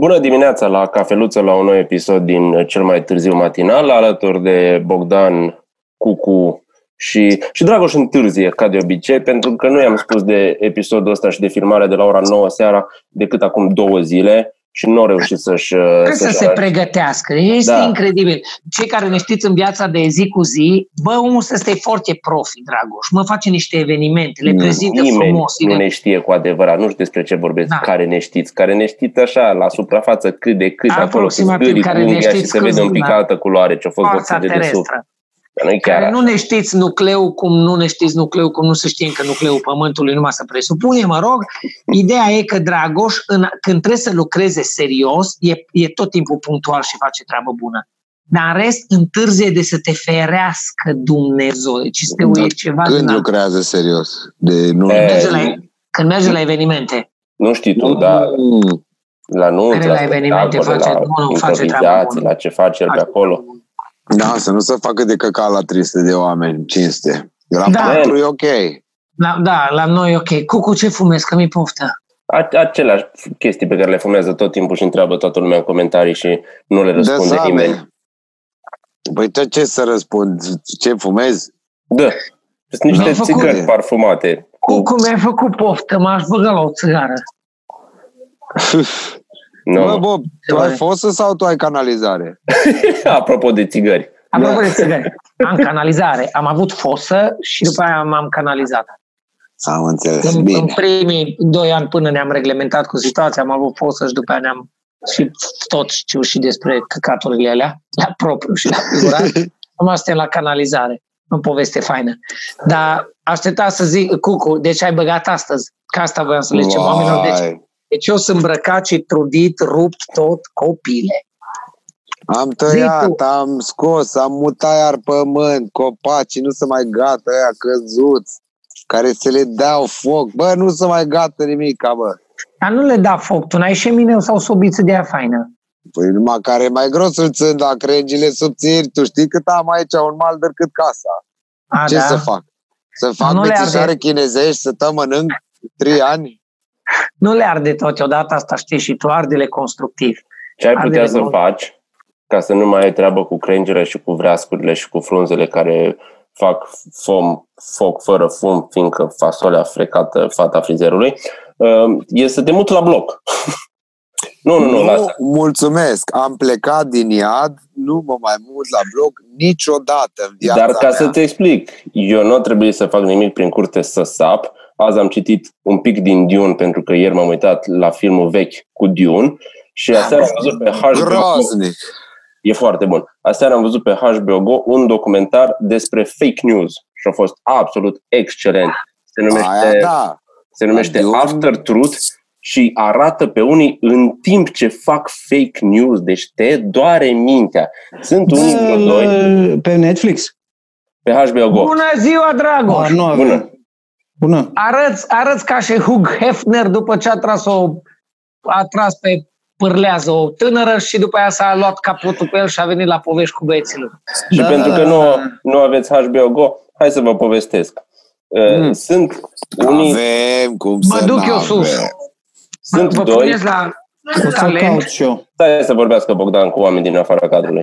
Bună dimineața la Cafeluță, la un nou episod din cel mai târziu matinal, alături de Bogdan, Cucu și, și Dragoș întârzie, ca de obicei, pentru că nu i-am spus de episodul ăsta și de filmare de la ora 9 seara decât acum două zile și nu au reușit să-și... Trebuie să, să se pregătească. Este da. incredibil. Cei care ne știți în viața de zi cu zi, bă, omul să este foarte profi, Dragoș. Mă face niște evenimente, le prezintă Nimeni frumos. nu ne știe cu adevărat. Nu știu despre ce vorbesc. Da. Care ne știți. Care ne știți așa, la suprafață, cât de cât, Aproximativ, acolo, care ne știți și se vede un pic da. altă culoare ce a fost Forța de desubt. Nu care nu ne știți nucleul cum nu ne știți nucleul cum nu se știe încă nucleul Pământului, numai să presupune, mă rog. Ideea e că Dragoș, în, când trebuie să lucreze serios, e, e tot timpul punctual și face treabă bună. Dar în rest, întârzie de să te ferească Dumnezeu. Deci este da, ceva... Când din lucrează serios? De nu... când, merge la, când merge la evenimente. Nu știi tu, dar la nu, la, la evenimente face, la nu, face treabă bună. la ce face el pe acolo. Da, să nu se facă de căcat la 300 de oameni, 500. La da. 4 e ok. La, da, la noi e ok. Cucu, ce fumezi? Că mi poftă. Aceleași chestii pe care le fumează tot timpul și întreabă toată lumea în comentarii și nu le răspunde de nimeni. Păi tu ce să răspund? Ce fumezi? Da. Sunt niște țigări făcut... parfumate. Cucu, mi-ai făcut poftă, m-aș băga la o țigară. No. Bă, Bob, tu ai fosă sau tu ai canalizare? Apropo de țigări. Apropo de țigări. Am canalizare. Am avut fosă și după aia m-am canalizat. Am înțeles. În, Bine. în primii doi ani până ne-am reglementat cu situația, am avut fosă și după aia ne-am și tot știu și despre căcaturile alea, la propriu și la figurat. Am suntem la canalizare. O poveste faină. Dar aștepta să zic, Cucu, deci ai băgat astăzi. Că asta voiam să le zicem oamenilor. Deci deci eu sunt îmbrăcat și trudit, rupt tot copile. Am tăiat, am scos, am mutat iar pământ, copacii nu se mai gata aia căzuți, care se le dau foc. Bă, nu se mai gata nimic, bă. Dar nu le da foc, tu n-ai șemineu sau sobiță de aia faină. Păi numai care e mai gros îl țin, dar crengile subțiri, tu știi cât am aici, un mal cât casa. A, Ce da? să fac? Să fac bețișoare chinezești, să tăm mănânc trei ani? Nu le arde totodată, asta știi și tu, ardele constructiv. Ce ai putea să faci ca să nu mai ai treabă cu crengile și cu vreascurile și cu frunzele care fac fom, foc fără fum, fiindcă fasolea frecată fata frizerului, uh, e să te muți la bloc. nu, nu, nu, nu lasă. mulțumesc. Am plecat din iad, nu mă mai mut la bloc niciodată în viața Dar ca mea. să te explic, eu nu trebuie să fac nimic prin curte să sap, Azi am citit un pic din Dune, pentru că ieri m-am uitat la filmul vechi cu Dune și aseară am văzut pe HBO Groaznic. E foarte bun. Aseară am văzut pe HBO Go un documentar despre fake news și a fost absolut excelent. Se numește, Aia, da. se numește After Truth și arată pe unii în timp ce fac fake news. Deci te doare mintea. Sunt unii Da, doi Pe Netflix? pe HBO Go. Bună ziua, Dragoș! Ah, nu avem. Bună. Bună. Arăți, arăți ca și Hugh Hefner după ce a tras, o, a tras pe pârlează o tânără și după aia s-a luat capotul pe el și a venit la povești cu băieților. Și Da, pentru da, că da, nu, da. nu aveți HBO Go, hai să vă povestesc. Mm. Sunt unii, Avem, cum Mă să duc eu n-avem. sus. sunt Vă doi, puneți la O să talent. caut și eu. stai să vorbească Bogdan cu oameni din afara cadrului.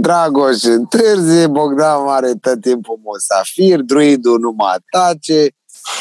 Dragoș, întârzi, Bogdan are tot timpul musafir, druidul nu mă tace,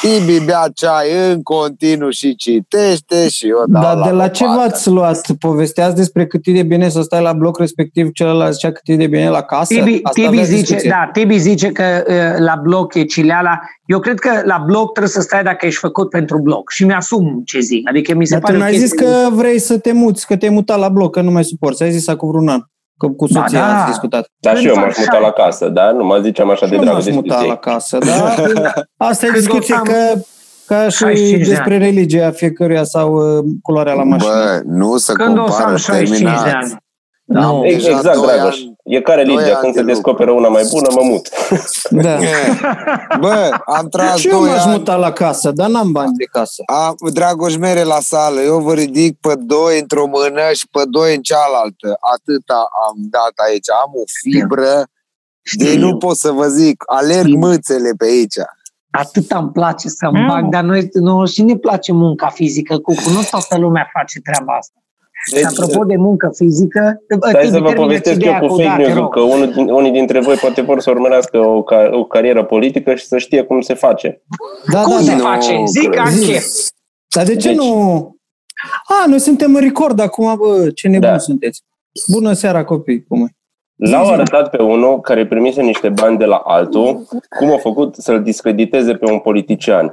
Tibi bea ceai în continuu și citește și eu dau Dar la de la ce lopată. v-ați luat? Povesteați despre cât e de bine să stai la bloc, respectiv celălalt zicea cât e de bine la casă? Tibi, Asta Tibi, aveați zice, discuție. da, Tibi zice că uh, la bloc e cileala. Eu cred că la bloc trebuie să stai dacă ești făcut pentru bloc. Și mi-asum ce zic. Adică mi se Dar pare tu o n-ai zis chestie- că vrei să te muți, că te-ai mutat la bloc, că nu mai suporți. Ai zis acum vreun an. Că cu Ba soția da. ați discutat. Dar și eu Pentru m-aș așa. muta la casă, da? Nu mă ziceam așa de nu dragă m-aș muta discuție. la casă, dar asta e Când discuție o să am că ca și 65 de despre religia fiecăruia sau uh, culoarea la mașină. Bă, nu se Când o să compară, am 65 de terminați. ani. Da, Nu. deja Exact, doi Dragoș. ani- E care doi legea? ani Când de se lucru. descoperă una mai bună, mă mut. Da. Bă, am tras Și eu doi m-aș ani. muta la casă, dar n-am bani de casă. Am, Dragoș mere la sală, eu vă ridic pe doi într-o mână și pe doi în cealaltă. Atâta am dat aici. Am o fibră de nu pot să vă zic. Alerg Știu. mâțele pe aici. Atât îmi place să-mi Mm. bag, dar noi, noi și ne place munca fizică, cu nu toată lumea face treaba asta. Deci, Apropo de muncă fizică, Stai Tibi, să vă termină povestesc ideea eu cu da, fake te news rog. că unul, din- unii dintre voi poate vor să urmărească o, ca, o carieră politică și să știe cum se face. Da, Cum da, se da. face? Zic, cred. am Zi. chef. Dar de ce Deci- nu... A, noi suntem în record acum, bă, ce nebun Da. sunteți. Bună seara, copii. Cum e? L-au Zi, zi. arătat pe unul care primise niște bani de la altul, cum a făcut să-l discrediteze pe un politician.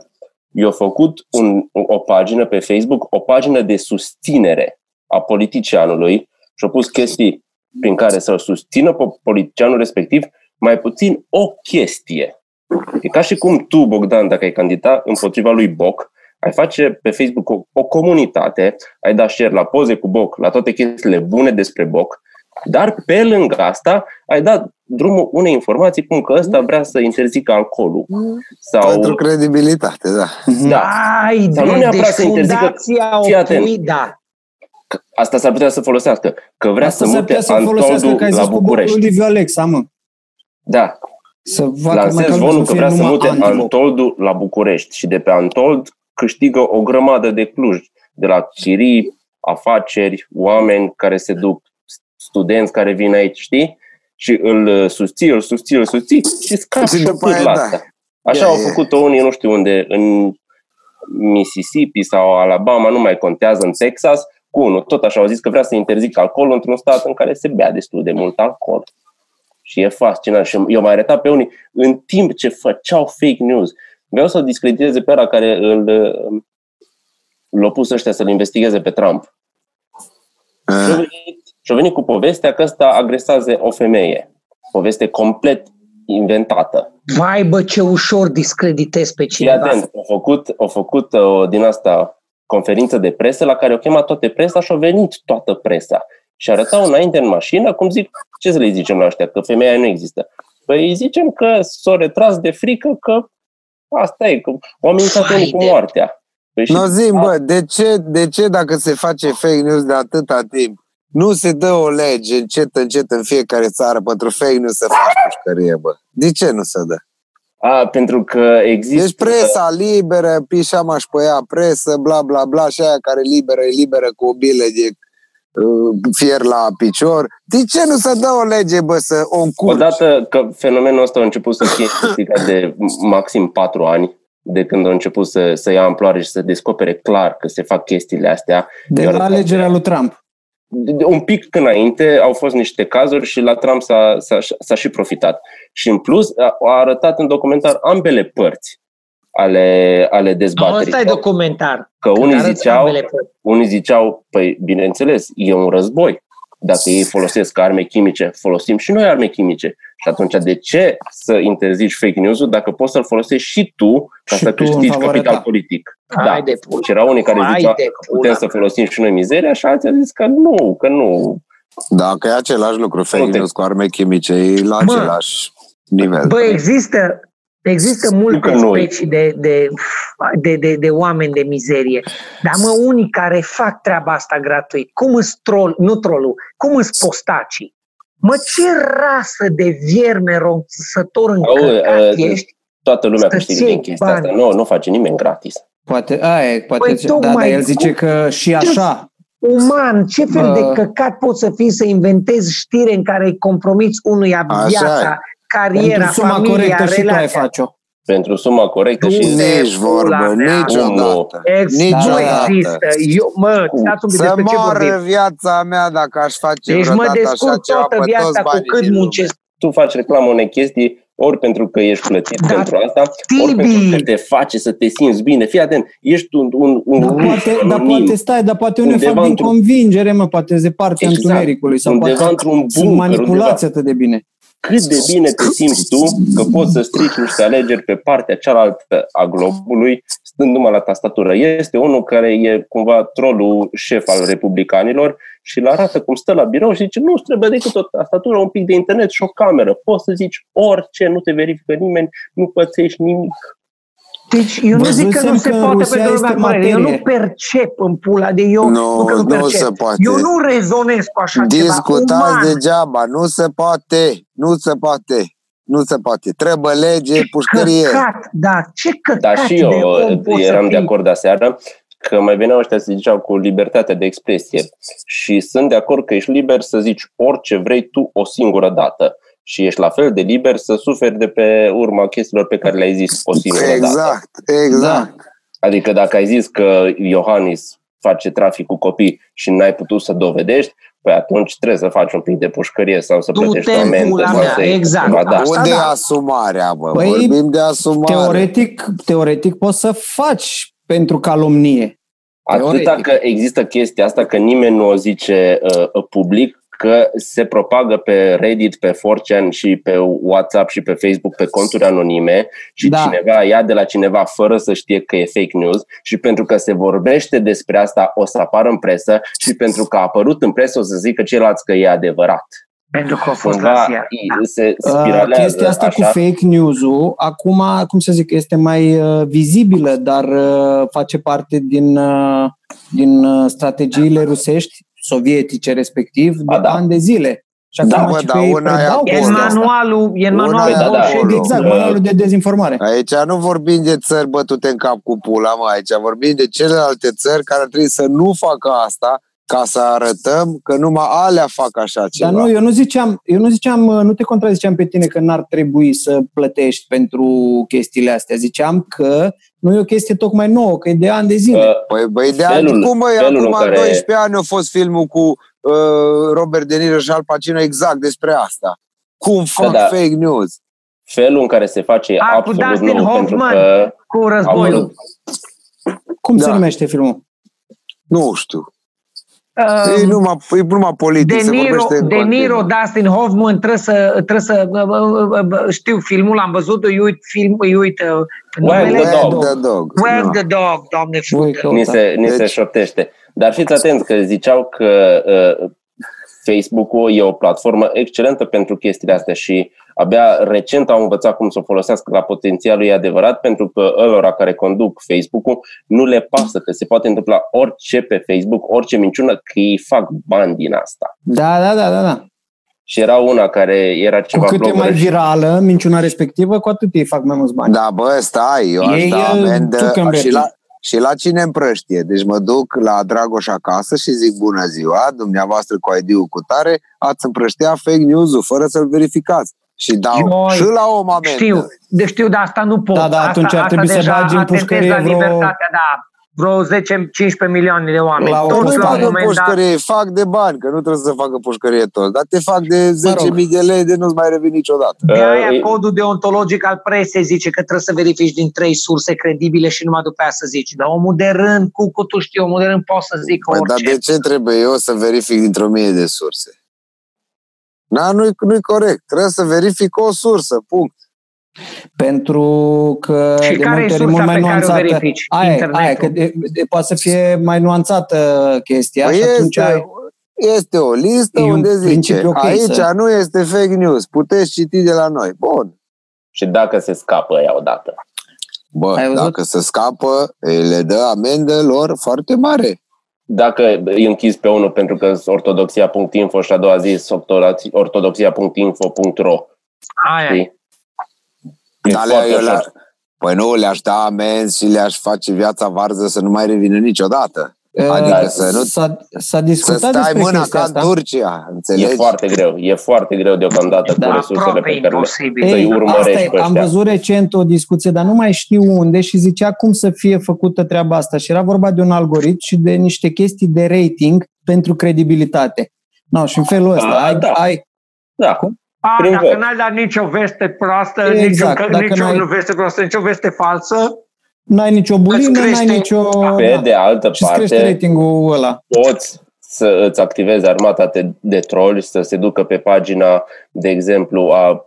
I-a făcut un, o pagină pe Facebook, o pagină de susținere a politicianului și a pus chestii prin care să-l susțină pe politicianul respectiv, mai puțin o chestie. E ca și cum tu, Bogdan, dacă ai candida împotriva lui Boc, ai face pe Facebook o, o comunitate, ai da share la poze cu Boc, la toate chestiile bune despre Boc, dar pe lângă asta ai dat drumul unei informații cum că ăsta vrea să interzică alcoolul. Sau, Pentru credibilitate, da. da, Ai, Sau nu de, neapărat deci să interzică- fundația Fii atent. opui, da. Asta s-ar putea să folosească. Că vrea Asta să s-ar mute putea să folosească, Antoldu că ai la zis cu bocul București. lui Liviu Alexa, mă. Da, Să facă lansez măcar zvonul să că fie vrea să numai mute antiboc. Antoldu la București și de pe Antold câștigă o grămadă de Cluj, de la chirii, afaceri, oameni care se duc, studenți care vin aici, știi? Și îl uh, susții, îl susții, îl susții și scapi Și și după la aia, da. asta. Așa Ia, au ia. făcut-o unii, nu știu unde, în Mississippi sau Alabama, nu mai contează, în Texas, cu unul. Tot așa au zis că vrea să interzică alcoolul într-un stat în care se bea destul de mult alcool. Și e fascinant. Și eu mai arătat pe unii, în timp ce făceau fake news, vreau să-l discrediteze pe ăla care îl, uh, l-a pus ăștia să-l investigheze pe Trump. Și-a Ah, venit, și-a venit cu povestea că ăsta agresează o femeie. Poveste complet inventată. Vai, bă, ce ușor discreditez pe Fii cineva. atent, au făcut, au făcut uh, din asta conferință de presă la care au chemat toate presa și au venit toată presa. Și arătau înainte în mașină, cum zic, ce să le zicem la ăștia, că femeia nu există. Păi îi zicem că s-au retras de frică, că asta e, că au amenințat Vai unii cu de- moartea. Păi și No, zi, bă, de ce, de ce dacă se face fake news de atâta timp, nu se dă o lege încet, încet în fiecare țară pentru fake news să faci pușcărie, bă? De ce nu se dă? A, pentru că există... Deci presa liberă, pișama și pe ea, presă, bla, bla, bla, și aia care e liberă, e liberă cu o bilă de uh, fier la picior. De ce nu se dă o lege, bă, să o încurci? Odată că fenomenul ăsta a început să fie investigat de maxim patru ani, de când a început să, să ia amploare și să descopere clar că se fac chestiile astea. De Eu la arătat- alegerea lui Trump. de- de- un pic înainte au fost niște cazuri și la Trump s-a, s-a, s-a și profitat. Și în plus a, a arătat în documentar ambele părți ale, ale dezbaterii. Ăsta e documentar. că unii Arăți ziceau, ambele părți. unii ziceau, păi bineînțeles, e un război. Dacă ei folosesc arme chimice, folosim și noi arme chimice. Și atunci de ce să interzici fake news-ul dacă poți să-l folosești și tu ca Și să tu în câștigi favoarea capital ta. politic? Hai da. de pula. Și erau unii care Hai ziceau de că putem pula să mea. folosim și noi mizeria și alții au zis că nu, că nu. Dacă e același lucru, fake Uite. news cu arme chimice, e la Mă. același nivel. Bă, există, există multe că noi. specii de, de, de, de, de oameni de mizerie. Dar mă, unii care fac treaba asta gratuit, cum îți troll, nu trolul, cum îți postacii? Mă, ce rasă de vierme ronțător încărcat uh, ești? Toată lumea Să-ți câștigă din iei chestia bani. asta. Nu, nu face nimeni gratis. Poate, aia, e, poate, Păi, da, dar tocmai el zice cum- că și așa. Uman, ce fel Bă. de căcat poți să fii să inventezi știre în care îi compromiți unuia Așa viața, e. cariera, Pentru suma familia, corectă și tu ai relația? face-o. Pentru suma corectă Nu și ne- Nici vorbă, pula mea. niciodată. Ex- nu Niciodată. există. Eu, mă, Cum? stați un pic Să despre ce moară vorbim. viața mea dacă aș face Deci mă vreodată așa descurc ceva toată pe viața toți cu banii cât din lume. muncesc. tu faci reclamă unei chestii ori pentru că ești plătit Dar, pentru asta, ori Tibi! pentru că te face să te simți bine. Fii atent, ești un, un, un Dar ruș poate, dar anonim, poate stai, dar poate unii Undeva fac din într-un- convingere, mă, poate de partea Exact. întunericului sau undeva poate într-un sunt bunker, manipulați undeva. atât de bine. Cât de bine te simți tu că poți să strici niște alegeri pe partea cealaltă a globului, stând numai la tastatură. Este unul care e cumva trolul șef al republicanilor și îl arată cum stă la birou și zice nu trebuie decât o tastatură, un pic de internet și o cameră. Poți să zici orice, nu te verifică nimeni, nu pățești nimic. Deci eu nu zic că Văzusem nu se că în poate Rusia pentru lumea este corectă. Eu nu materie. percep în pula de eu. Nu, că nu percep. se poate. Eu nu rezonez cu așa Discutați ceva. Uman. degeaba, nu se poate, nu se poate. Nu se poate. Trebuie lege, pușcărie. Căcat, da, ce căcat Dar și de eu om poți să eram de fii? acord aseară că mai veneau ăștia să ziceau cu libertatea de expresie și sunt de acord că ești liber să zici orice vrei tu o singură dată și ești la fel de liber să suferi de pe urma chestiilor pe care le-ai zis o singură dată. Exact, exact. Adică dacă ai zis că Iohannis face trafic cu copii și n-ai putut să dovedești, păi atunci trebuie să faci un pic de pușcărie sau să Du-te plătești o în amendă pula sau mea, să exact. ceva, da. Asta Unde da. e asumarea, bă? Păi, Vorbim de asumare. Teoretic, teoretic poți să faci pentru calomnie. Atâta Teoretic. că există chestia asta că nimeni nu o zice uh, public, că se propagă pe Reddit, pe 4chan și pe WhatsApp și pe Facebook pe conturi anonime și Da. cineva ia de la cineva fără să știe că e fake news și pentru că se vorbește despre asta o să apară în presă și pentru că a apărut în presă o să zică ceilalți că e adevărat. Pentru că a fost la Cumva ziar. Da. se Uh, spiralează chestia asta așa. cu fake news-ul, acum, cum să zic, este mai uh, vizibilă, dar uh, face parte din, uh, din uh, strategiile rusești, sovietice respectiv, de A, da. ani de zile. Și Da, acum bă, și dar că ei una e predau E în acolo. chestia asta. manualul, e în Una manualul e da, da, bolșevic. acolo. Exact, Da. manualul de dezinformare. Aici nu vorbim de țări bătute în cap cu pula, mă. Aici vorbim de celelalte țări care ar trebui să nu facă asta ca să arătăm că numai alea fac așa ceva. Dar nu, eu nu ziceam, eu nu ziceam, uh, nu te contraziceam pe tine că n-ar trebui să plătești pentru chestiile astea. Ziceam că nu e o chestie tocmai nouă, că e de ani de zile. Uh, Păi, băi, de Felul- ani, cum băi, felul acum în care- 12 ani a fost filmul cu uh, Robert De Niro și Al Pacino exact despre asta. Cum fac da. fake news? felul în care se face e A, cu absolut Dustin nou pentru Hoffman. că Cu au războiul. vrut Cum se da. numește filmul? Nu știu. Uh, e, numai, e numai politic, De se Niro, vorbește în De continuu. Niro, Dustin Hoffman, trebuie să, trebuie să bă, bă, bă, bă, știu filmul, l-am văzut, îi uit film, îi uit uh, Wag numele. the Wag dog. the dog. Wag Da. the dog, doamne Voi fută. ni căuta. se, ni se Deci- șoptește. Dar fiți atenți că ziceau că uh, Facebook-ul e o platformă excelentă pentru chestiile astea și abia recent au învățat cum să o folosească la potențialul ei adevărat pentru că ălora care conduc Facebook-ul nu le pasă că se poate întâmpla orice pe Facebook, orice minciună, că ei fac bani din asta. Da, da, da, da. da. Și era una care era Cu ceva cât e bloggeră mai și- virală minciuna respectivă, cu atât ei fac mai mulți bani. Da, bă, stai, eu aș Ei, da uh, amendă Zuckerberg. și la, și la cine împrăștie. Deci mă duc la Dragoș acasă și zic bună ziua, dumneavoastră cu ID-ul cu tare, ați împrăștia fake news-ul fără să-l verificați. Și dau Joi, și la om amendă. Știu, de știu, dar asta nu pot. Da, da, asta, atunci ar asta trebui să deja bagi în atentez pușcărie la vreo- libertatea, da, vreo 10-15 milioane de oameni. La o Toți Toți la un postare. facă moment dat. pușcărie, fac de bani, că nu trebuie să facă pușcărie toți, dar te fac de 10.000 de lei de nu-ți mai revin niciodată. De Uh, aia e- codul deontologic al presei zice că trebuie să verifici din trei surse credibile și numai după aia să zici. Dar omul de rând, cu cu tu știi, omul de rând poate să zică Păi, dar orice. de ce trebuie eu să verific dintr-o mie de surse? Da, nu-i, nu-i corect. Trebuie să verific o sursă, punct. Pentru că Și de care e multe ori e sursa mult mai pe care o nuanțată. verifici? Aia, e, Internetul. aia, că de, de, poate să fie mai nuanțată chestia Păi și atunci este, ai, este o listă E un unde zice, principiu ok aici să- nu este fake news, puteți citi de la noi. Bun. Și dacă se scapă ea odată. Bă, Ai văzut? dacă se scapă, îi le dă amendă lor foarte mare. Dacă îi închizi pe unul pentru că ortodoxia.info și a doua zi ortodoxia.info.ro Aia e. știi? E Dar le, foarte eu le, așa. păi nu, le-aș da amenzi și le-aș face viața varză să nu mai revină niciodată. Adică uh, să nu- s-a, s-a Să discutat stai despre mâna chestia ca în asta. Turcia, E înțelegi? foarte greu. E foarte greu deocamdată Da, cu resursele Aproape pe care le... imposibil. Să-i Ei, urmărești asta e, pe am ăștia. văzut recent o discuție, dar nu mai știu unde și zicea cum să fie făcută treaba asta și era vorba de un algoritm și de niște chestii de rating pentru credibilitate. No, și în felul ăsta A, ai, da. ai Da. A, Prin dacă vot. n-ai dat nicio veste proastă, Exact, nicio, dacă nicio n-ai- veste proastă, nicio veste falsă, n-ai nicio bulină, Îți n-ai crește- nicio... Pe da. de altă Și îți crește parte, ratingul ăla. poți să îți activezi armata de, de troli, să se ducă pe pagina, de exemplu, a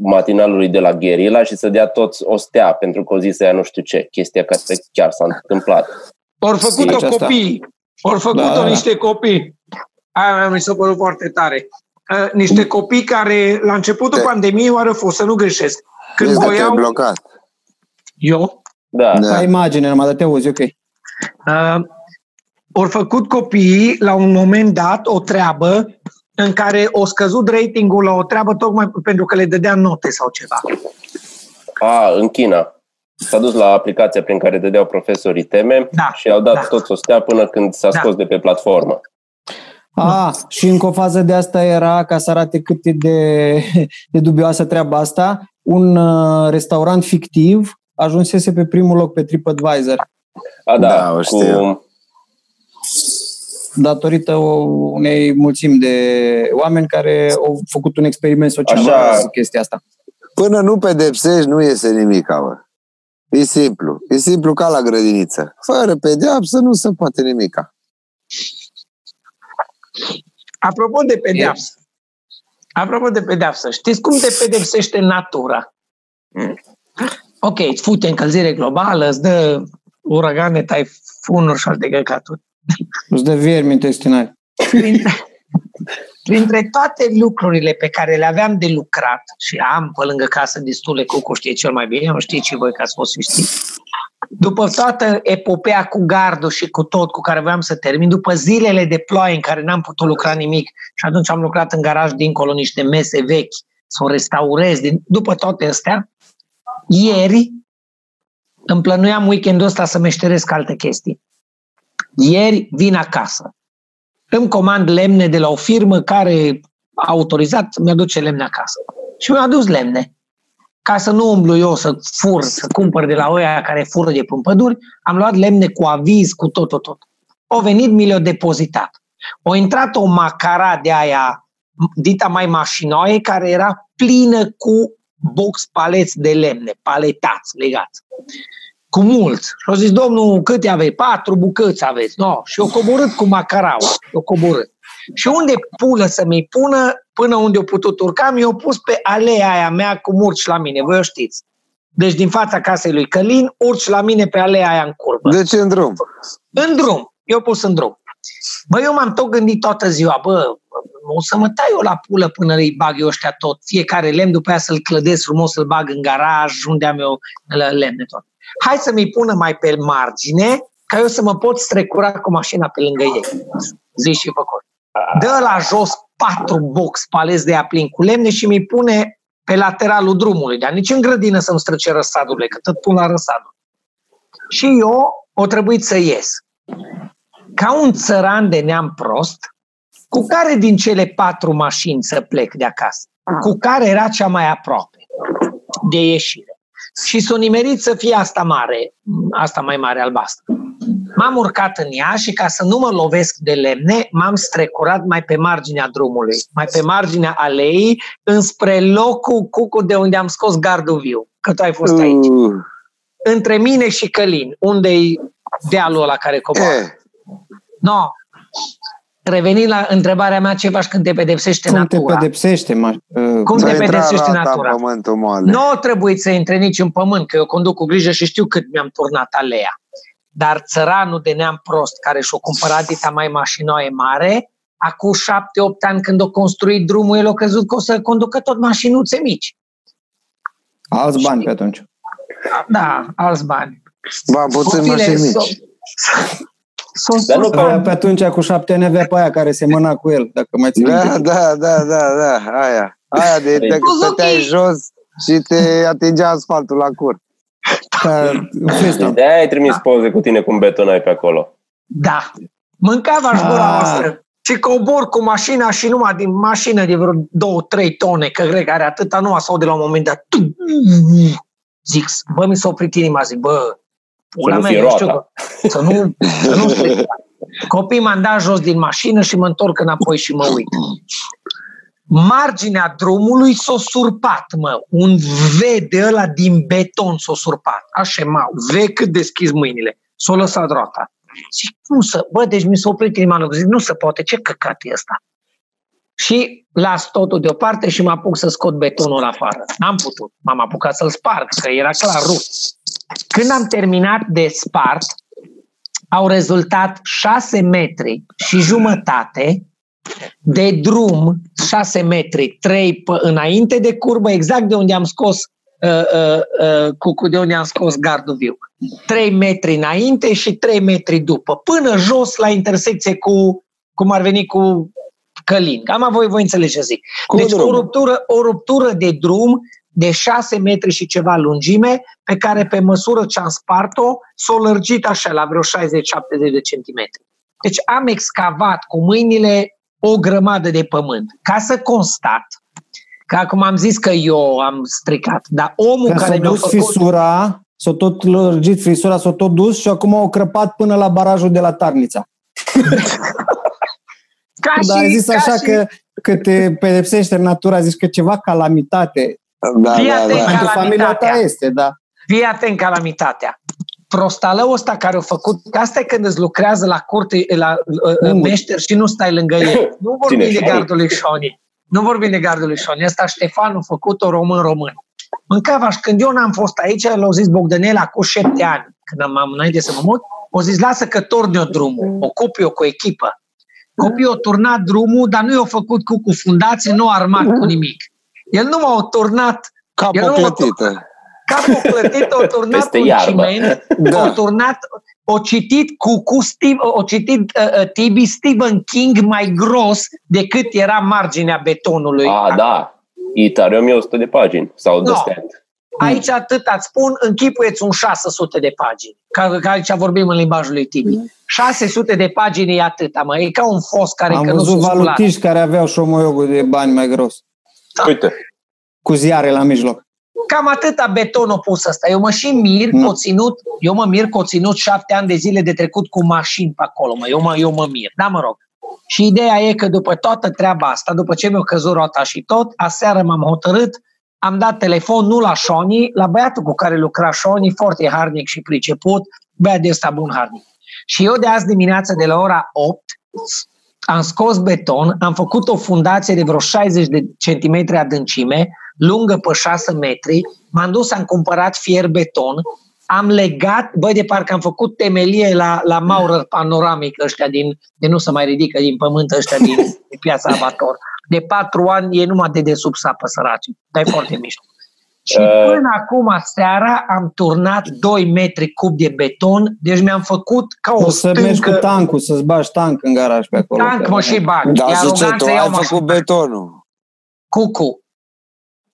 matinalului de la Gherila și să dea toți o stea pentru că o zi să ia nu știu ce, chestia care chiar s-a întâmplat. ori făcut-o Aceasta. copii, ori făcut-o Da, da, da. niște copii. Aia mi s-a părut foarte tare. Uh, niște copii care, la începutul Te- pandemiei, oară fost, să nu greșesc, când Vezi de te-ai voiau... blocat. Eu? Da, Da. Ai imagine numai, dar te auzi, ok. Uh, ori făcut copiii, la un moment dat, o treabă în care o scăzut ratingul la o treabă tocmai pentru că le dădea note sau ceva. A, în China. S-a dus la aplicația prin care dădeau profesorii teme Da, și au dat da. toți o stea până când s-a Da. scos de pe platformă. A, și încă o fază de asta era, ca să arate cât e de, de dubioasă treaba asta, un uh, restaurant fictiv ajunsese pe primul loc pe TripAdvisor A, da, Da, o cu, știu. datorită o- unei mulțimi de oameni care au făcut un experiment social Așa. cu chestia asta. Până nu pedepsești, nu iese nimic, bă. E simplu. E simplu ca la grădiniță. Fără pedeapsă nu se poate nimica. Apropo de pedeapsă. Apropo de pedeapsă, știți cum te pedepsește natura? Ok, îți fute încălzire globală, îți dă uragane, taifunuri și alte căcaturi. Îți dă viermi intestinali. Printre, printre toate lucrurile pe care le aveam de lucrat și am pe lângă casă destule cu știe cel mai bine, nu știți și voi că ați fost și știți. După toată epopea cu gardul și cu tot cu care vreau să termin, după zilele de ploaie în care n-am putut lucra nimic și atunci am lucrat în garaj dincolo niște mese vechi să o restaurez, din, după toate astea, ieri îmi plănuiam weekendul ăsta să meșteresc alte chestii. Ieri vin acasă îmi comand lemne de la o firmă care a autorizat să-mi aduce lemne acasă. Și mi-a adus lemne. Ca să nu umblu eu să fur, să cumpăr de la oia care fură de prin păduri, am luat lemne cu aviz, cu tot, tot, tot. O venit, mi le-a depozitat. O intrat o macara de aia, dita mai mașinoaie, care era plină cu box paleți de lemne, paletați, legați cu mulți. Și au zis, domnul, câte aveți? Patru bucăți aveți. No. Și o coborât cu macaraua. O coborât. Și unde pulă să mi pună, până unde o putut urca, mi-o pus pe alea aia mea cu urci la mine. Voi o știți. Deci din fața casei lui Călin, urci la mine pe alea aia în curbă. De ce în drum? În drum. Eu pus în drum. Bă, eu m-am tot gândit toată ziua, bă, o să mă tai eu la pulă până îi bag eu ăștia tot, fiecare lemn, după aia să-l clădesc frumos, să-l bag în garaj, unde am eu lemne tot. Hai să mi pună mai pe margine, ca eu să mă pot strecura cu mașina pe lângă ei. Zici și făcut. Dă la jos patru box paleți de aplin cu lemne și mi pune pe lateralul drumului, dar nici în grădină să-mi străce răsadurile, că tot pun la răsaduri. Și eu o trebuit să ies. Ca un țăran de neam prost, cu care din cele patru mașini să plec de acasă? Cu care era cea mai aproape de ieșire? Și s-o nimerit să fie asta mare, asta mai mare albastră. M-am urcat în ea și ca să nu mă lovesc de lemne, m-am strecurat mai pe marginea drumului, mai pe marginea aleii, înspre locul cucu de unde am scos gardul viu, că tu ai fost aici. Uh, Între mine și Călin, unde-i dealul ăla care coboară. Eh, No. Revenind la întrebarea mea, ce faci când te pedepsește Cum te natura? pedepsește? Ma, uh, Cum ți-a te intrat pedepsește rata în natura? pământul moale. Nu trebuie să intre nici în pământ, că eu conduc cu grijă și știu cât mi-am turnat alea. Dar țăranul de neam prost, care și-o cumpărat dita mai mașinoaie mare, acum șapte-opt ani când o construit drumul, el a crezut că o să conducă tot mașinuțe mici. alți bani pe atunci. Da, alți bani. Ba, puțin Copile, mașini s-o- mici. s-o Dar nu surpat. Aia pe atunci, cu șapte ani, avea pe aia care semăna cu el, dacă mai ții Da, minte. da, da, da, da, aia. Aia de te Suzuki! stăteai jos și te atingea asfaltul la cur. Ca Flintstone. De aia ai trimis poze cu tine cum betonai pe acolo. Da. Mâncava și gura Ah. noastră. Și cobor cu mașina și numai din mașină de vreo 2-3 tone, că cred că are atâta, nu sau de la un moment dat. Tu- Zic, bă, mi s-a oprit inima, zic, bă, pula nu mea, fie eu știu roata. că, să nu, să nu stric. Copiii m-am dat jos din mașină și mă întorc înapoi și mă uit. Marginea drumului s-a surpat, mă. Un V de ăla din beton s-a surpat. Așa, mă, V cât deschis mâinile. S-a lăsat roata. Zic, nu să, bă, deci mi s-a oprit inima, zic, nu se poate, ce căcat e ăsta? Și las totul deoparte și mă apuc să scot betonul afară. N-am putut, m-am apucat să-l sparg, că era clar rupt. Când am terminat de spart, au rezultat 6 metri și jumătate de drum, 6 metri, 3 p- înainte de curbă, exact de unde am scos uh, uh, uh, cu, cu de unde am scos gardul viu. 3 metri înainte și 3 metri după, până jos la intersecție cu, cum ar veni cu Călin. Cam voi, voi înțelege ce zic. Cu deci o drumul. ruptură, o ruptură de drum de 6 metri și ceva lungime, pe care pe măsură ce am spart-o, s-o lărgit așa la vreo 60-70 de centimetri. Deci am excavat cu mâinile o grămadă de pământ. Ca să constat că acum am zis că eu am stricat, dar omul Că care s-a mi-a dus făcut... fisura, s-a tot lărgit fisura, s-a tot dus și acum au crăpat până la barajul de la Tarnița. Ca Dar ai zis ca așa și- că, că te pedepsește natura, zici că ceva calamitate Da, Fii da, atent, da. pentru familia ta Calamitatea. este, da. Fii atent calamitatea. Prostalăul ăsta care a făcut, că asta e când îți lucrează la curte, la uh, uh, Unde? meșter și nu stai lângă el. Nu vorbim Cine, de Șoni? gardul lui Șoni. Nu vorbim de gardul lui Șoni. Ăsta Ștefan a făcut-o român-român. Mâncava și când eu n-am fost aici, l-au zis Bogdanel acum șapte ani, când am, am înainte să mă mut, au zis, lasă că torn eu drumul, ocup eu cu echipă. Copiii au turnat drumul, dar nu i-au făcut cu, cu fundație, nu a armat cu nimic. El nu m-a turnat Eu Capă nu- clătită. capul plătit, o turnat Peste un iarbă. ciment, Da. o turnat, o citit cu, cu Steve, o citit uh, uh, Tibi Stephen King mai gros decât era marginea betonului. A, da. Itarium e 100 de pagini. Sau The No. Stand. Aici atât îți spun, închipuieți un 600 de pagini. Ca, ca aici vorbim în limbajul lui Tibi. 600 de pagini e atât, mă. E ca un fost care Am că nu văzut sunt sculat. valutiști care aveau șomoiogul de bani mai gros, Uite, cu ziare la mijloc. Cam atâta beton a pus ăsta. Eu mă și mir Nu. că o ținut, eu mă mir că o ținut șapte ani de zile de trecut cu mașini pe acolo. Mă. Eu, mă, eu mă mir. Da, mă rog. Și ideea e că după toată treaba asta, după ce mi-a căzut rota și tot, aseară m-am hotărât, am dat telefon nu la Șoni, la băiatul cu care lucra Șoni, foarte harnic și priceput, băiat de ăsta bun harnic. Și eu de azi dimineață, de la ora 8, am scos beton, am făcut o fundație de vreo 60 de centimetri adâncime, lungă pe 6 metri, m-am dus, am cumpărat fier beton, am legat, băi, de parcă am făcut temelie la, la Maurer panoramic ăștia din, de nu se mai ridică din pământ ăștia din, din piața Avator. De patru ani e numai de desubt sapă săraci. Dar e foarte mișto. Și Uh. până acum, seara, am turnat 2 metri cub de beton, deci mi-am făcut ca o, O să mergi cu stâncă, tancul, să-ți bagi tank în garaj pe acolo. tank, mă și bag. Dar E zice, tu aroganță, ai iau mă făcut betonul. Cucu.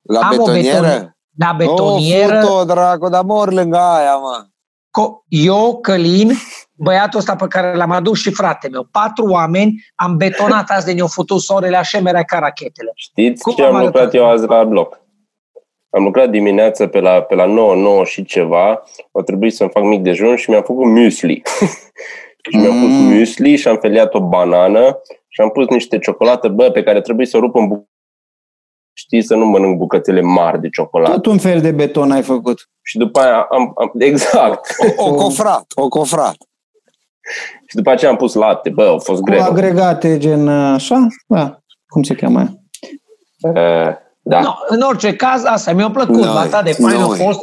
La Am o betonieră? betonieră. La betonieră. O, fut-o, dracu, dar mor lângă aia, mă. Co- eu, Călin, băiatul ăsta pe care l-am adus și frate meu, patru oameni, am betonat azi de ne-au futut sorele așemerea ca rachetele. știți Cum ce am am lucrat arătat? eu azi la bloc? Am lucrat dimineața pe la, pe la 9, 9 și ceva. O trebuie să-mi fac mic dejun și mi-am făcut muesli. și mi-am pus Mm. muesli și am feliat o banană și am pus niște ciocolată, bă, pe care trebuie să o rup în bu- Știi, să nu mănânc bucățele mari de ciocolată. Tot un fel de beton ai făcut. Și după aia am, am exact. O, o cofrat, o cofrat. Și după aceea am pus lapte. Bă, a fost Cu greu. agregate gen așa, da, cum se cheamă aia? Uh, da. No, în orice caz, asta mi-a plăcut. Noi, Noi, de fain a noi. fost.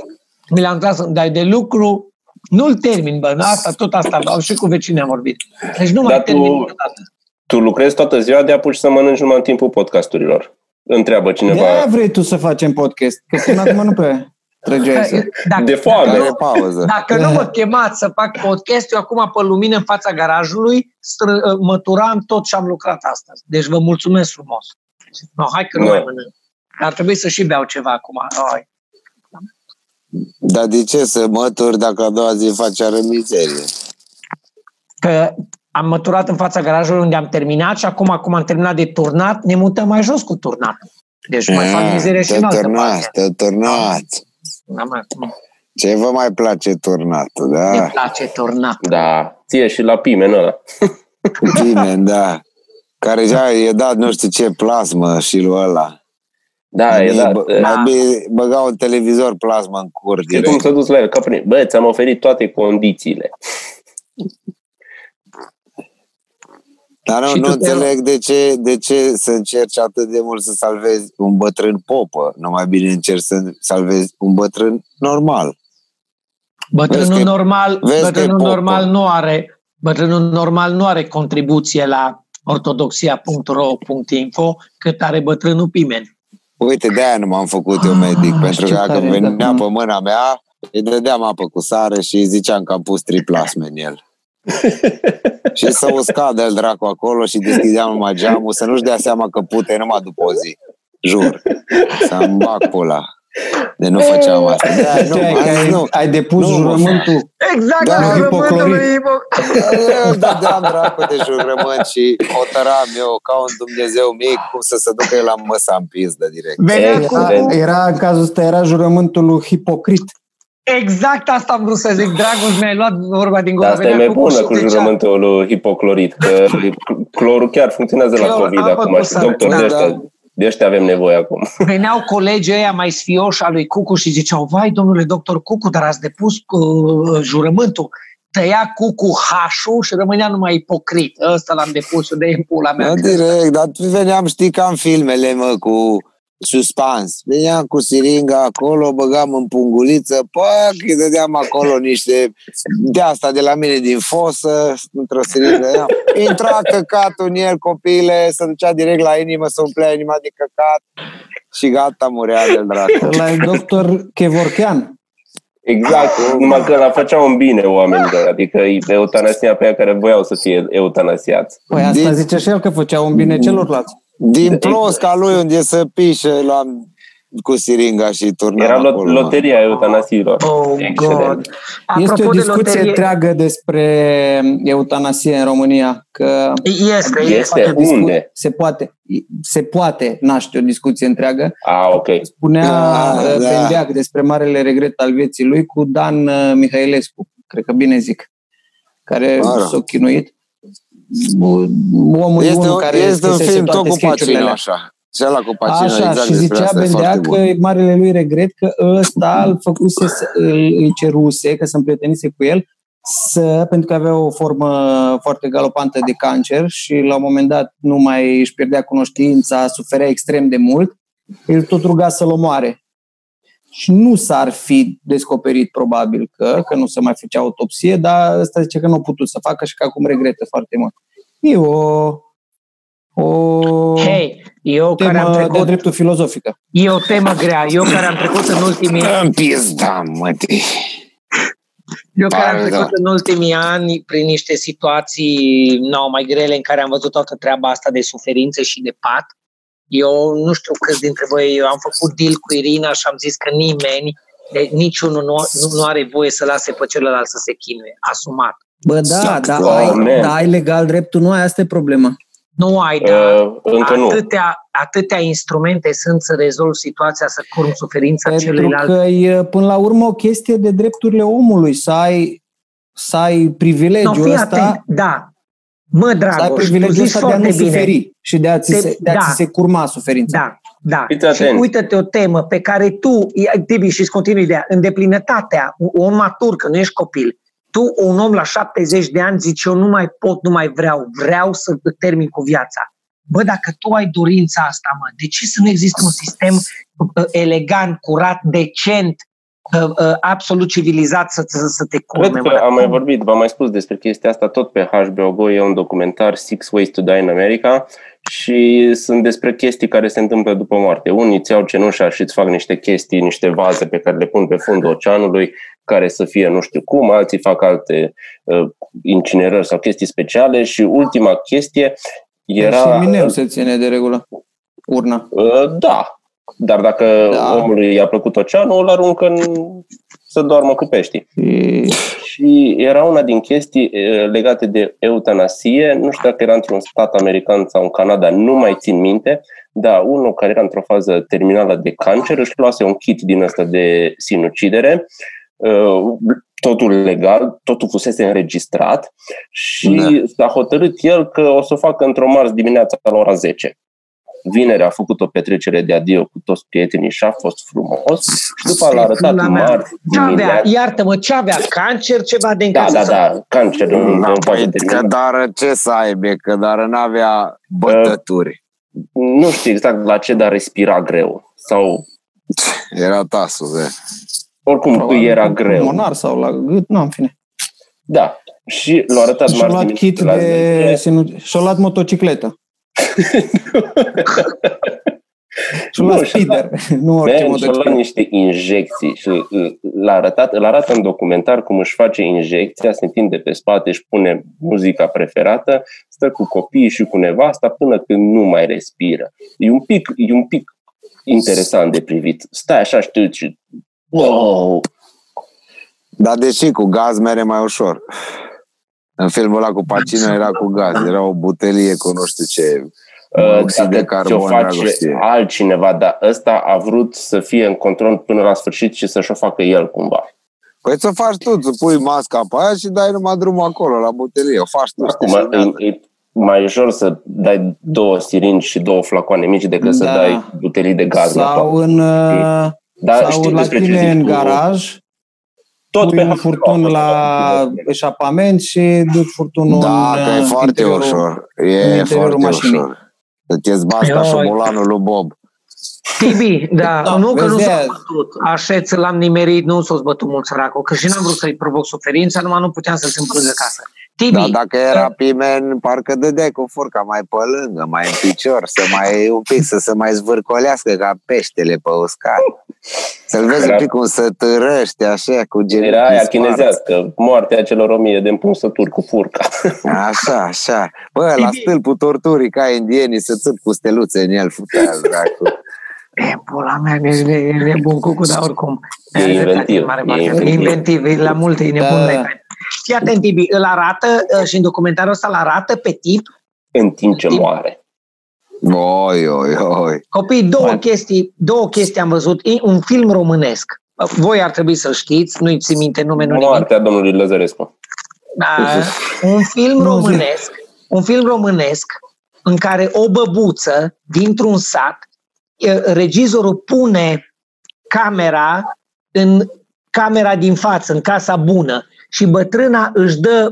Mi l-am tras, dar de lucru nu-l termin, bă. Asta, tot asta, au și cu vecinii am vorbit. Deci nu mai Dar termin tu- niciodată. Tu lucrezi toată ziua de apuci să mănânci numai în timpul podcasturilor. Întreabă De cineva. aia vrei tu să facem podcast, că până acum nu prea trăgeai să... Dacă, De foame. Dacă, Are nu- pauză. dacă nu mă chemați să fac podcast, eu acum pe lumină în fața garajului stră, măturam tot ce am lucrat astăzi. Deci vă mulțumesc frumos. No, hai că nu Da. mai mănânc. Ar trebui să și beau ceva acum. Ai. Dar de ce să mături dacă a doua zi faci ară mizerie? Că am măturat în fața garajului unde am terminat și acum, acum am terminat de turnat, ne mutăm mai jos cu turnat. Deci mai fac mizerie și în te altă turnați, parte. te turnați. Da, mă, Ce vă mai place turnatul, Ne da? place turnat. Da, ție și la pimen ăla. Bine, da. Care deja e dat nu știu ce plasmă și lui ăla. Da, e Mai dat. bă- Mai bine băga un televizor plasmă în cur E cum direct. s-a dus la el, ca prin... Bă, ți-am oferit toate condițiile. Dar nu, Și nu tu te- înțeleg de ce, de ce să încerci atât de mult să salvezi un bătrân popă. Nu mai bine încerci să salvezi un bătrân normal. Bătrânul Vezi că- normal, vezi că e bătrânul popă. normal nu are bătrânul normal nu are contribuție la ortodoxia.ro.info cât are bătrânul Pimen. Uite, de-aia nu m-am făcut eu medic, Ah, pentru ce că dacă tare, venea da. pe mâna mea, îi dădeam apă cu sare și îi ziceam că am pus triplasme în el. și să usca de dracu acolo și deschideam numai geamul, să nu-și dea seama că pute numai după o zi. Jur. Să-mi bag pula. De nu făceam asta. Da, nu, ai, ai, nu. ai depus Nu, mă. jurământul. Exact, Da, da, hipoclorit. jurământul lui Hipo- Îl dădeam dracu de jurământ și hotăram eu ca un Dumnezeu mic cum să se ducă el la măsa în pizdă direct. Venea cu... Excelent. Era, era, în cazul ăsta era jurământul lui Hipocrit. Exact asta am vrut să zic. Dragoș, mi-ai luat vorba din gură. Dar asta e Venea mai cu bună și cu zicea, jurământul lui hipoclorit, că clorul chiar funcționează la Clor, COVID am acum făcut și să- doctori da, de ăștia, da. De ăștia avem nevoie acum. Veneau colegii ăia mai sfioși al lui Cucu și ziceau, vai, domnule doctor Cucu, dar ați depus uh, jurământul. Tăia Cucu hașul și rămânea numai ipocrit. Ăsta l-am depus eu de în pula mea. Da, direct, dar veneam, știi, ca în filmele, mă, cu suspans. Veneam cu siringa acolo, băgam în punguliță, pac, îi dădeam acolo niște de asta de la mine din fosă, într-o siringă. ia. Intra căcatul în el, copiile, se ducea direct la inimă, se umplea inima de căcat și gata, murea de dracu. La doctor Kevorkian. Exact, numai că la făceau un bine oamenilor, adică eutanasia pe aia care voiau să fie eutanasiați. Păi asta Din- zice și el că făcea un bine celorlalți. Din plosca lui unde se pișe, luam cu siringa și turnam Era lot- acolo. mă. loteria eutanasiilor. Oh, Excelent. God. Este Apropo o de discuție loterie, întreagă despre eutanasie în România, că Este, Este. este. poate discu- unde? se poate, se poate naște o discuție întreagă. Ah, ok. Spunea Da, da, da. Bendeac despre marele regret al vieții lui cu Dan uh, Mihailescu, cred că bine zic, care Mă rog. s-a chinuit. Bu- Omul Este, unul un- care este un scrisese film tot toate cu sketch-urile Pacino, alea. așa. Și ăla cu Pacino, Așa, exact și despre zicea asta, e Bendea foarte că bun. e marele lui regret că ăsta îl făcuse, să- îl, îl ceruse, că se împrietenise cu el, să, pentru că avea o formă foarte galopantă de cancer și la un moment dat nu mai își pierdea cunoștința, suferea extrem de mult, îl tot ruga să-l omoare. Și nu s-ar fi descoperit probabil că, că nu se mai făcea autopsie, dar ăsta zice că nu a putut să facă și că acum regretă foarte mult. E o, o Hei, eu care am temă de trecut, dreptul filozofică. e o temă grea. Eu care am trecut în ultimii În pizda, mă, te. Eu care am Pare, trecut da. în ultimii ani prin niște situații nou, mai grele în care am văzut toată treaba asta de suferință și de pat, eu nu știu câți dintre voi, eu am făcut deal cu Irina și am zis că nimeni, de, niciunul nu, nu, nu are voie să lase pe celălalt să se chinuie. Asumat. Bă, da, Exact. da, Oh, ai, man. da, ai legal dreptul, nu ai, asta e problema. Nu ai, dar Uh, încă nu. atâtea, atâtea instrumente sunt să rezolvi situația, să curm suferința Pentru celuilalt. că e până la urmă o chestie de drepturile omului, să ai, să ai Nu, privilegiul fii ăsta, atent, da. Mă, să ai Dragoș, tu privilegiul zici ăsta de a foarte nu bine. suferi și de a ți Te- se, de a da. ți se curma suferința. Da, da. Fiți Și atenți. uită-te o temă pe care tu, ia- Tibi, și continui ideea, îndeplinătatea, un om matur, că nu ești copil, tu, un om la 70 de ani, zici, eu nu mai pot, nu mai vreau, vreau să termin cu viața. Bă, dacă tu ai dorința asta, mă, de ce să nu există un sistem uh, elegant, curat, decent, uh, uh, absolut civilizat să, să, să te curme? Cred mă? că am mai vorbit, v-am mai spus despre chestia asta tot pe HBO Go, e un documentar Six Ways to Die in America și sunt despre chestii care se întâmplă după moarte. Unii îți iau cenușa și îți fac niște chestii, niște vaze pe care le pun pe fundul oceanului, care să fie nu știu cum, alții fac alte uh, incinerări sau chestii speciale și ultima chestie era... Și mineu se ține de regulă. Urna. Uh, da, dar dacă Da. omului i-a plăcut oceanul, îl aruncă în... să doarmă cu peștii. Și Și era una din chestii eh, legate de eutanasie, nu știu dacă era într-un stat american sau în Canada, nu mai țin minte, dar unul care era într-o fază terminală de cancer își luase un kit din ăsta de sinucidere, eh, totul legal, totul fusese înregistrat și Da. s-a hotărât el că o să o facă într-o marți dimineața la ora 10. Vineri a făcut o petrecere de adio cu toți prietenii și a fost frumos și după l-a arătat Pula mea. marți Ce avea? dimineața. Iartă-mă, ce avea? Cancer? Ceva de Da, da, încălzit? da, cancer în, în Da, fază păi, terminală. că dar ce să aibă, că dar n-avea bătături. Nu știu exact la ce, dar respira greu. Sau Era tasul, de. oricum probabil era cu greu. Pulmonar sau la gât, nu, în fine. Da. Și l-a arătat Și-a marți luat kit dimineața la de 10. sinu... și-a luat motocicletă. Și la speeder, nu orice Man, și-a luat motocicletă. niște injecții și îl- l-a arătat, îl arată în documentar cum își face injecția, se întinde pe spate, își pune muzica preferată, stă cu copiii și cu nevasta până când nu mai respiră. E un pic, e un pic interesant de privit. Stai așa, știu, și wow! Dar deși cu gaz mere mai ușor. În filmul ăla cu Pacino era cu gaz, era o butelie cu nu știu ce oxid de Dacă ți-o carbon, face dragostie. altcineva, dar ăsta a vrut să fie în control până la sfârșit și să-și o facă el cumva. Păi să faci tu, să pui masca pe aia și dai numai drumul acolo, la butelie. O faci tu, știi, Acum, și e, e mai ușor să dai două siringi și două flacoane mici decât să Da. dai butelii de gaz la Sau toate. în, uh, Dar sau știi la despre ce tine zici în tu. garaj, Tot pui pe un furtun la eșapament și duci furtunul Da, în că e uh, foarte interiorul- ușor. în E interiorul foarte mașinii. ușor. Să-ți basta Ioi. șobolanul lui Bob. Tibi, da, Da, nu că nu vezi s-a de-aia. bătut. Așa ți l-am nimerit, nu s-a bătut mult săracul, că și n-am vrut să-i provoc suferința, numai nu puteam să-l țin pe lângă casă. Tibi, Dar dacă era pimen, parcă dădeai cu furca mai pe lângă, mai în picior, să mai un pic, să se mai zvârcolească ca peștele pe uscat. Să-l vezi Era- un pic cum să târăște așa, cu genul. Era aia chinezească, moartea celor o mie de împunsături cu furca. Așa, așa. Bă, la stâlpul torturii, ca indienii, să țâp cu steluțe în el, futea, dracu. e, pula mea, e, e, e nebun cucu, dar oricum. E Are inventiv, dreptate în mare e parte. inventiv. E inventiv, e la multe, e nebun. Da. Da. Fii atent, Tibi, îl arată uh, și în documentarul ăsta îl arată pe tip în timp ce moare. Oi, oi, oi. Copii, două Hai. chestii, două chestii am văzut. E un film românesc. Voi ar trebui să știți, nu-i țin minte nume, nu nimic. Moartea domnului Lăzărescu. Da, un film Nu zic. românesc, un film românesc în care o băbuță dintr-un sat, e, regizorul pune camera în camera din față, în casa bună și bătrâna își dă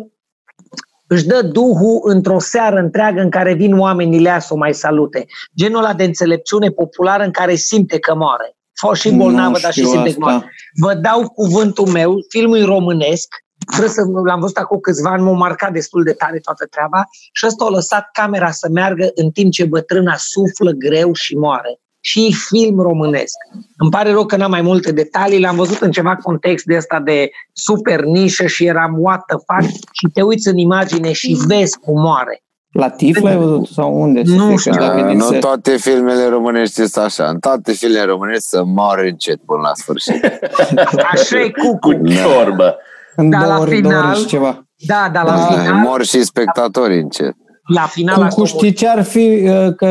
își dă duhul într-o seară întreagă în care vin oamenii lea să o mai salute. Genul ăla de înțelepciune populară în care simte că moare. Fost și bolnavă, Nu dar și știu simte că moare. asta. Vă dau cuvântul meu, filmul e românesc, trebuie să l-am văzut acum câțiva ani, m-a marcat destul de tare toată treaba și ăsta a lăsat camera să meargă în timp ce bătrâna suflă greu și moare. Și e film românesc. Îmi pare rău că n-am mai multe detalii, l-am văzut în ceva context de ăsta de super nișă și eram what the fuck și te uiți în imagine și vezi cum moare. La TIF l-ai văzut sau unde? Să Nu fie știu. că dacă e Uh, din nu ser. toate filmele românești sunt așa. În toate filmele românești să moară încet până la sfârșit. Așa e Cu cucu. ciorbă. În Dar la două ori, două ori final- și ceva. Da, dar la Da, final, mor și spectatorii încet. La final Cu, asta cu o- știi ce ar fi, uh, că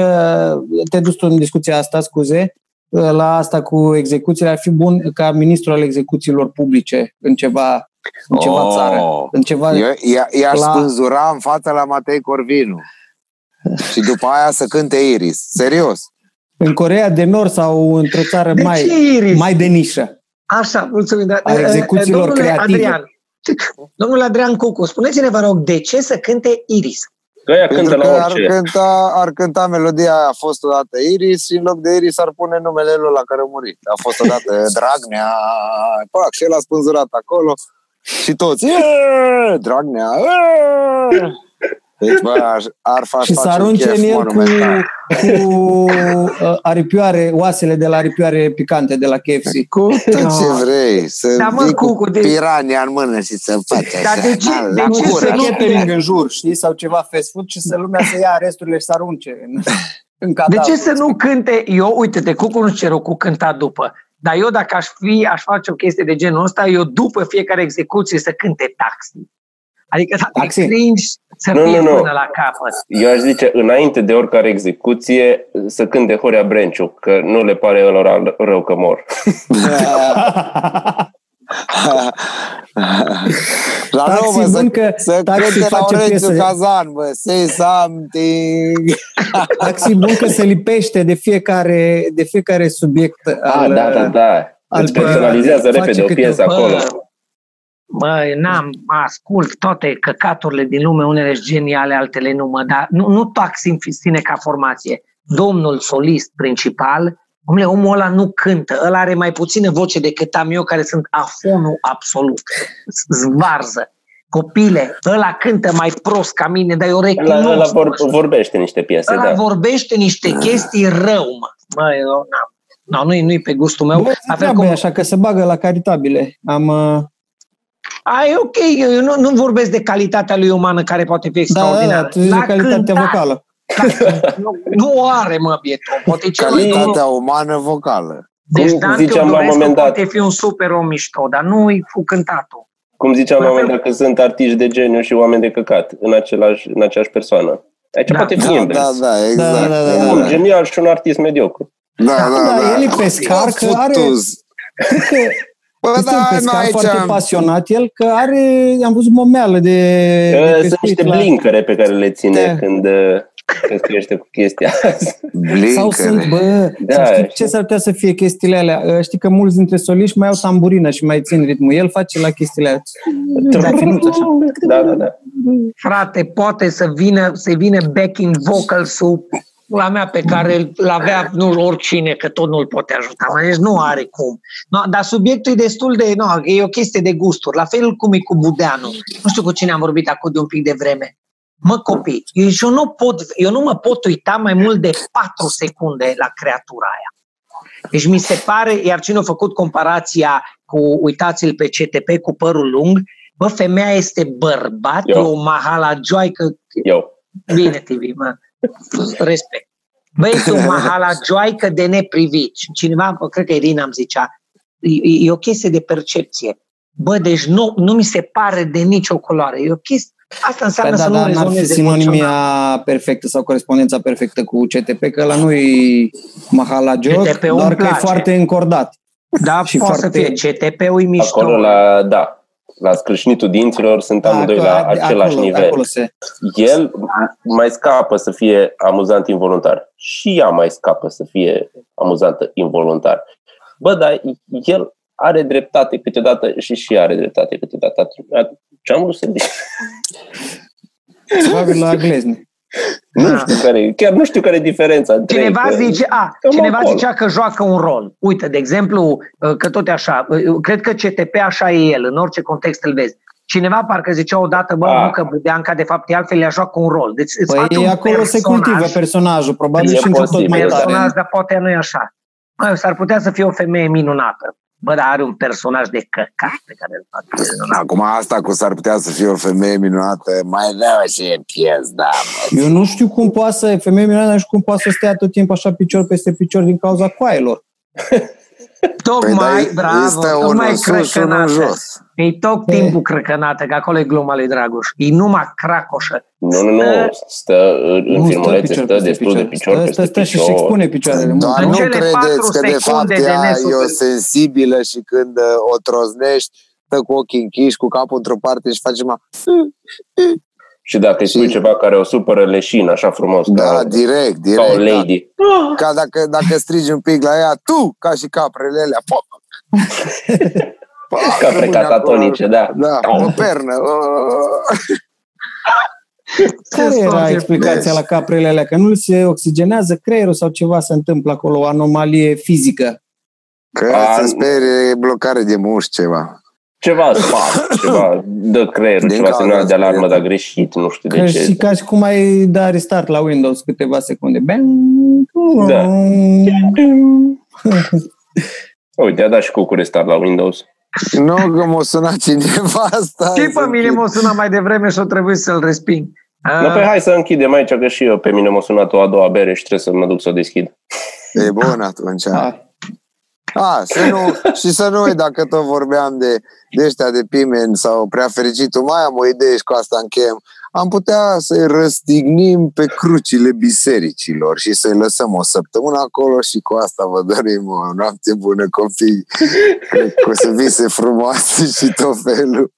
te-ai dus tu în discuția asta, scuze, uh, la asta cu execuțiile, ar fi bun ca ministrul al execuțiilor publice în ceva, în ceva Oh. țară, în ceva... Eu, i- i-aș La- spânzura în fața la Matei Corvinu. Și după aia să cânte Iris. Serios. În Corea de Nord sau într-o țară De mai, ce, Iris? mai de nișă. Așa, mulțumim. Dar, A execuțiilor domnule creative. Adrian, domnule Adrian Cucu, spuneți-ne, vă rog, de ce să cânte Iris? Că ea cântă Pentru că la ar orice. cânta, ar cânta melodia aia, a fost odată Iris și în loc de Iris ar pune numele lui la care a murit. A fost odată Dragnea, pac, și el a spânzurat acolo și toți, "Eee, Dragnea, eee!" Deci, bă, aș- ar face Și să face un arunce chef în el cu, monumental. cu uh, aripioare, oasele de la aripioare picante de la KFC. Cu tot ce vrei, să Da, mă, vii cu Cucu, de- pirania în mână și să faci așa. Dar de ce- la de ce gură. să nu- catering în jur, știi, sau ceva fast food și să lumea să ia resturile și să arunce în, în De cadavru. ce să nu cânte? Eu, uite-te, Cucu nu cer cu cânta după. Dar eu, dacă aș fi, aș face o chestie de genul ăsta, eu după fiecare execuție să cânte taxi. Adică dacă Taxi? e cringe, să Nu, fie nu, nu. până la capăt. Eu aș zice, înainte de oricare execuție, să cânte Horea Brenciu, că nu le pare lor rău că mor. La Taxi nou, mă, bun să, că să Taxi cânte face Laurențiu piese. Cazan, bă, say something. Taxi bun că se lipește de fiecare, de fiecare subiect Ah, al, da, da, da. al- Îți personalizează face repede o câte- piesă acolo. Mă, n-am, ascult toate căcaturile din lume, unele sunt geniale, altele nu, mă, dar nu, nu taxi în sine ca formație. Domnul solist principal, omule, omul ăla nu cântă, ăla are mai puțină voce decât am eu, care sunt afonul absolut, zvarză. Copile, ăla cântă mai prost ca mine, dar eu Ăla, recunosc. ăla vor, vorbește niște piese, ăla da. vorbește niște chestii rău, mă. Mă, eu n-am. No, nu-i, nu-i pe gustul meu. Bă, La fel treabă cum, e așa că se bagă la caritabile. Am, uh, a, e ok, eu nu, nu vorbesc de calitatea lui umană care poate fi da, da, extraordinară. da, tu zici de La calitatea cântat, vocală. la- nu, nu o are, mă, bietul. Poate cel mai Calitatea umană vocală. Deci Cum Dan ziceam la un Teodorescu moment dat. poate fi un super om mișto, dar nu-i cu cântatul. Cum ziceam la La un moment fel- dat că sunt artiști de geniu și oameni de căcat în, același, în aceeași persoană. Aici Da. poate fi Da, invers. da, da, exact. Da, da, da, Un da. genial și un artist mediocru. Da, da, Da, da. el e pescar, că are- Futuz. Cred că Bă, este da, un nu, pescar aici foarte am- pasionat el, că are, am văzut momeală de, de Uh, Sunt pescuit niște la- blincăre pe care le ține Da. când, uh, când crește cu chestia asta. Sau sunt, bă, Da, da, știi știu. ce s-ar putea să fie chestiile alea? Uh, Știi că mulți dintre soliști mai au tamburină și mai țin ritmul. El face la chestiile alea. Da, finuț așa. Da, da, da. Frate, poate să vină, să vină backing vocals-ul la mea pe care îl avea nu oricine, că tot nu-l poate ajuta. Mă, Deci nu are cum. No, dar subiectul e destul de... No, e o chestie de gusturi. La fel cum e cu Budeanu. Nu știu cu cine am vorbit acum de un pic de vreme. Mă, copii, eu, eu, nu pot, eu nu mă pot uita mai mult de 4 secunde la creatura aia. Deci mi se pare, iar cine a făcut comparația cu, uitați-l pe CTP cu părul lung, bă, femeia este bărbat, Eu. e o mahala joaică, Eu. bine TV, mă, respect. Bă, este o mahala joaică de neprivit. Și Cineva, bă, cred că Irina îmi zicea, e, e o chestie de percepție. Bă, deci nu, nu mi se pare de nicio culoare. E o chestie, asta înseamnă Păi să da, nu dar n-ar fi rezoneze emoțional. sinonimia perfectă sau corespondența perfectă cu CTP, că la nu e mahala joc, CTP-ul doar îmi că e place. foarte încordat. Da, și poate foarte- să fie. CTP-ul e mișto. Acolo la, da, la scrâșnitul dinților sunt amândoi Da, la acolo- același acolo, nivel. Acolo se... El mai scapă să fie amuzant involuntar. Și ea mai scapă să fie amuzantă involuntar. Bă, dar el are dreptate câteodată și și ea are dreptate câteodată. Ce am vrut să zic? Probabil la glezne. Nu știu care, chiar nu știu care e diferența. între ei, Cineva că- zice, a, Cam cineva acolo. zicea că joacă un rol. Uite, de exemplu, că tot e așa, cred că CTP așa e el, în orice context îl vezi. Cineva parcă zicea odată, bă, Ah. nu că Budeanca de fapt e altfel, ea joacă un rol. Deci îți face Păi un acolo se personaj, cultivă personajul, probabil E și într-o tot posibil, mai da. personaj, tare. dar poate nu e așa. Mă, s-ar putea să fie o femeie minunată. Bă, dar are un personaj de căcat pe care îl face minunat. Acum asta cu s-ar putea să fie o femeie minunată, mai dă și e pies, da, mă. Eu nu știu cum poate să, femeie minunată, nu știu cum poate să stea tot timpul așa picior peste picior din cauza coailor. Tocmai, dar bravo, este tocmai unul e sus și unul crăcănată. jos. E tot timpul crăcănată, că acolo e gluma lui Dragoș. E numai cracoșă. Nu, nu, nu, stă în, în Nu, stă filmulețe, picior stă peste destul de picior Stă, peste stă, stă și picior. și expune picioarele. Doar În nu cele credeți patru că de fapt secunde de ea e o nesufer- sensibilă și când uh, o troznești, stă cu ochii închiși, cu capul într-o parte și face ma... Și dacă îi spui Și- ceva care o supără leșin, așa frumos, Da, ca, direct, ca o direct. lady. Da. Ca dacă, dacă strigi un pic la ea, tu, ca și caprele alea, pop! Capre Rămâne catatonice, da. acolo. Da, o pernă. uh. Care era Deci- explicația la caprele alea? Că nu se oxigenează creierul sau ceva se întâmplă acolo, o anomalie fizică. Că A, se sperie blocare de mușchi ceva. Ceva spart, ceva dă creierul, Din ceva cauza semnal de alarmă, asta. dar greșit, nu știu Că de și ce. ca și cum ai da restart la Windows câteva secunde. Bang! Da. Uite, a dat și cu restart la Windows. Nu că m-a sunat cineva asta. Și pe mine m-a sunat mai devreme și o trebuie să-l resping. No, pe hai să închidem aici, că și eu pe mine m-a sunat o a doua bere și trebuie să mă duc să o deschid. E bun atunci. Ah, A, să nu, și să nu uit, dacă tot vorbeam de, de ăștia de pimen sau prea fericitul, mai am o idee și cu asta încheiem. Am putea să-i răstignim pe crucile bisericilor și să-i lăsăm o săptămână acolo și cu asta vă dorim o noapte bună, copii. Cred că o să vise frumoase și tot felul.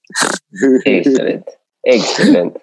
Excelent. Excelent.